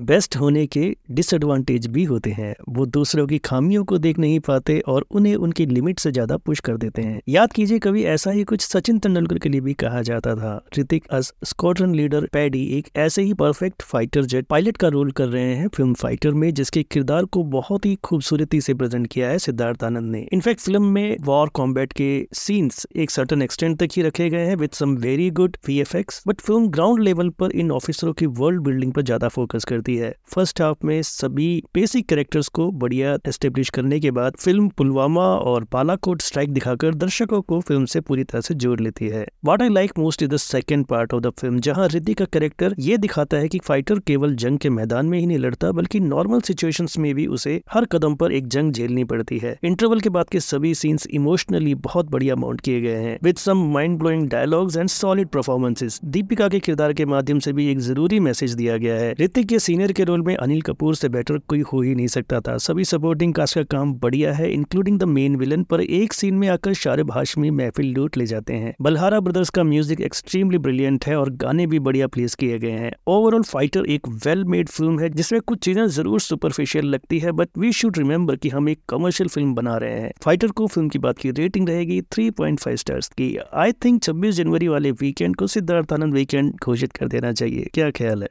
Best होने के disadvantage भी होते हैं। वो दूसरों की खामियों को देख नहीं पाते और उन्हें उनकी लिमिट से ज़्यादा पुश कर देते हैं। याद कीजिए, कभी ऐसा ही कुछ सचिन तेंदुलकर के लिए भी कहा जाता था। Hrithik as squadron leader Patty एक ऐसे ही परफेक्ट फाइटर जेट पायलट का रोल कर रहे हैं फ़िल्म फाइटर में, जिसके किरदार को बहुत ही खूबसूरती से प्रेजेंट किया है सिद्धार्थ आनंद ने। इनफैक्ट फ़िल्म में वॉर कॉम्बैट के सीन्स एक सर्टन एक्सटेंट तक ही रखे गए हैं with some very good V but film ground level पर इन ऑफिसरों की वर्ल्ड बिल्डिंग पर ज़्यादा फोकस करती करती है। फ़र्स्ट हाफ़ में सभी बेसिक कैरेक्टर्स को बढ़िया एस्टेब्लिश करने के बाद फ़िल्म पुलवामा और बालाकोट स्ट्राइक दिखाकर दर्शकों को फ़िल्म से पूरी तरह से जोड़ लेती है। What I like most is the second part of the film जहाँ रिद्धि का कैरेक्टर ये दिखाता है कि फाइटर केवल जंग के मैदान में ही नहीं लड़ता, बल्कि नॉर्मल सिचुएशंस में भी उसे हर कदम पर एक जंग झेलनी पड़ती है। इंटरवल के बाद के सभी सीन्स इमोशनली बहुत बढ़िया माउंट किए गए हैं। With some mind blowing dialogues and solid performances Deepika के किरदार के माध्यम से भी एक ज़रूरी मैसेज दिया गया है। ऋतिक के सीनियर के रोल में अनिल कपूर से बेटर कोई हो ही नहीं सकता था। सभी सपोर्टिंग कास्ट का काम बढ़िया है इंक्लूडिंग द मेन विलन पर एक सीन में आकर शाहरुख हाशमी महफिल लूट ले जाते हैं। बल्हारा ब्रदर्स का म्यूज़िक एक्सट्रीमली ब्रिलियंट है और गाने भी बढ़िया प्लेस किए गए हैं। ओवरऑल फाइटर एक वेल मेड फ़िल्म है, जिसमें कुछ चीज़ें ज़रूर सुपरफिशियल लगती है बट वी शुड रिमेम्बर की हम एक कमर्शियल फ़िल्म बना रहे हैं। फाइटर को फ़िल्म की बात की रेटिंग रहेगी 3.5 स्टार्स की। आई थिंक 26 जनवरी वाले वीकेंड को सिद्धार्थ आनंद वीकेंड घोषित कर देना चाहिए। क्या ख्याल है?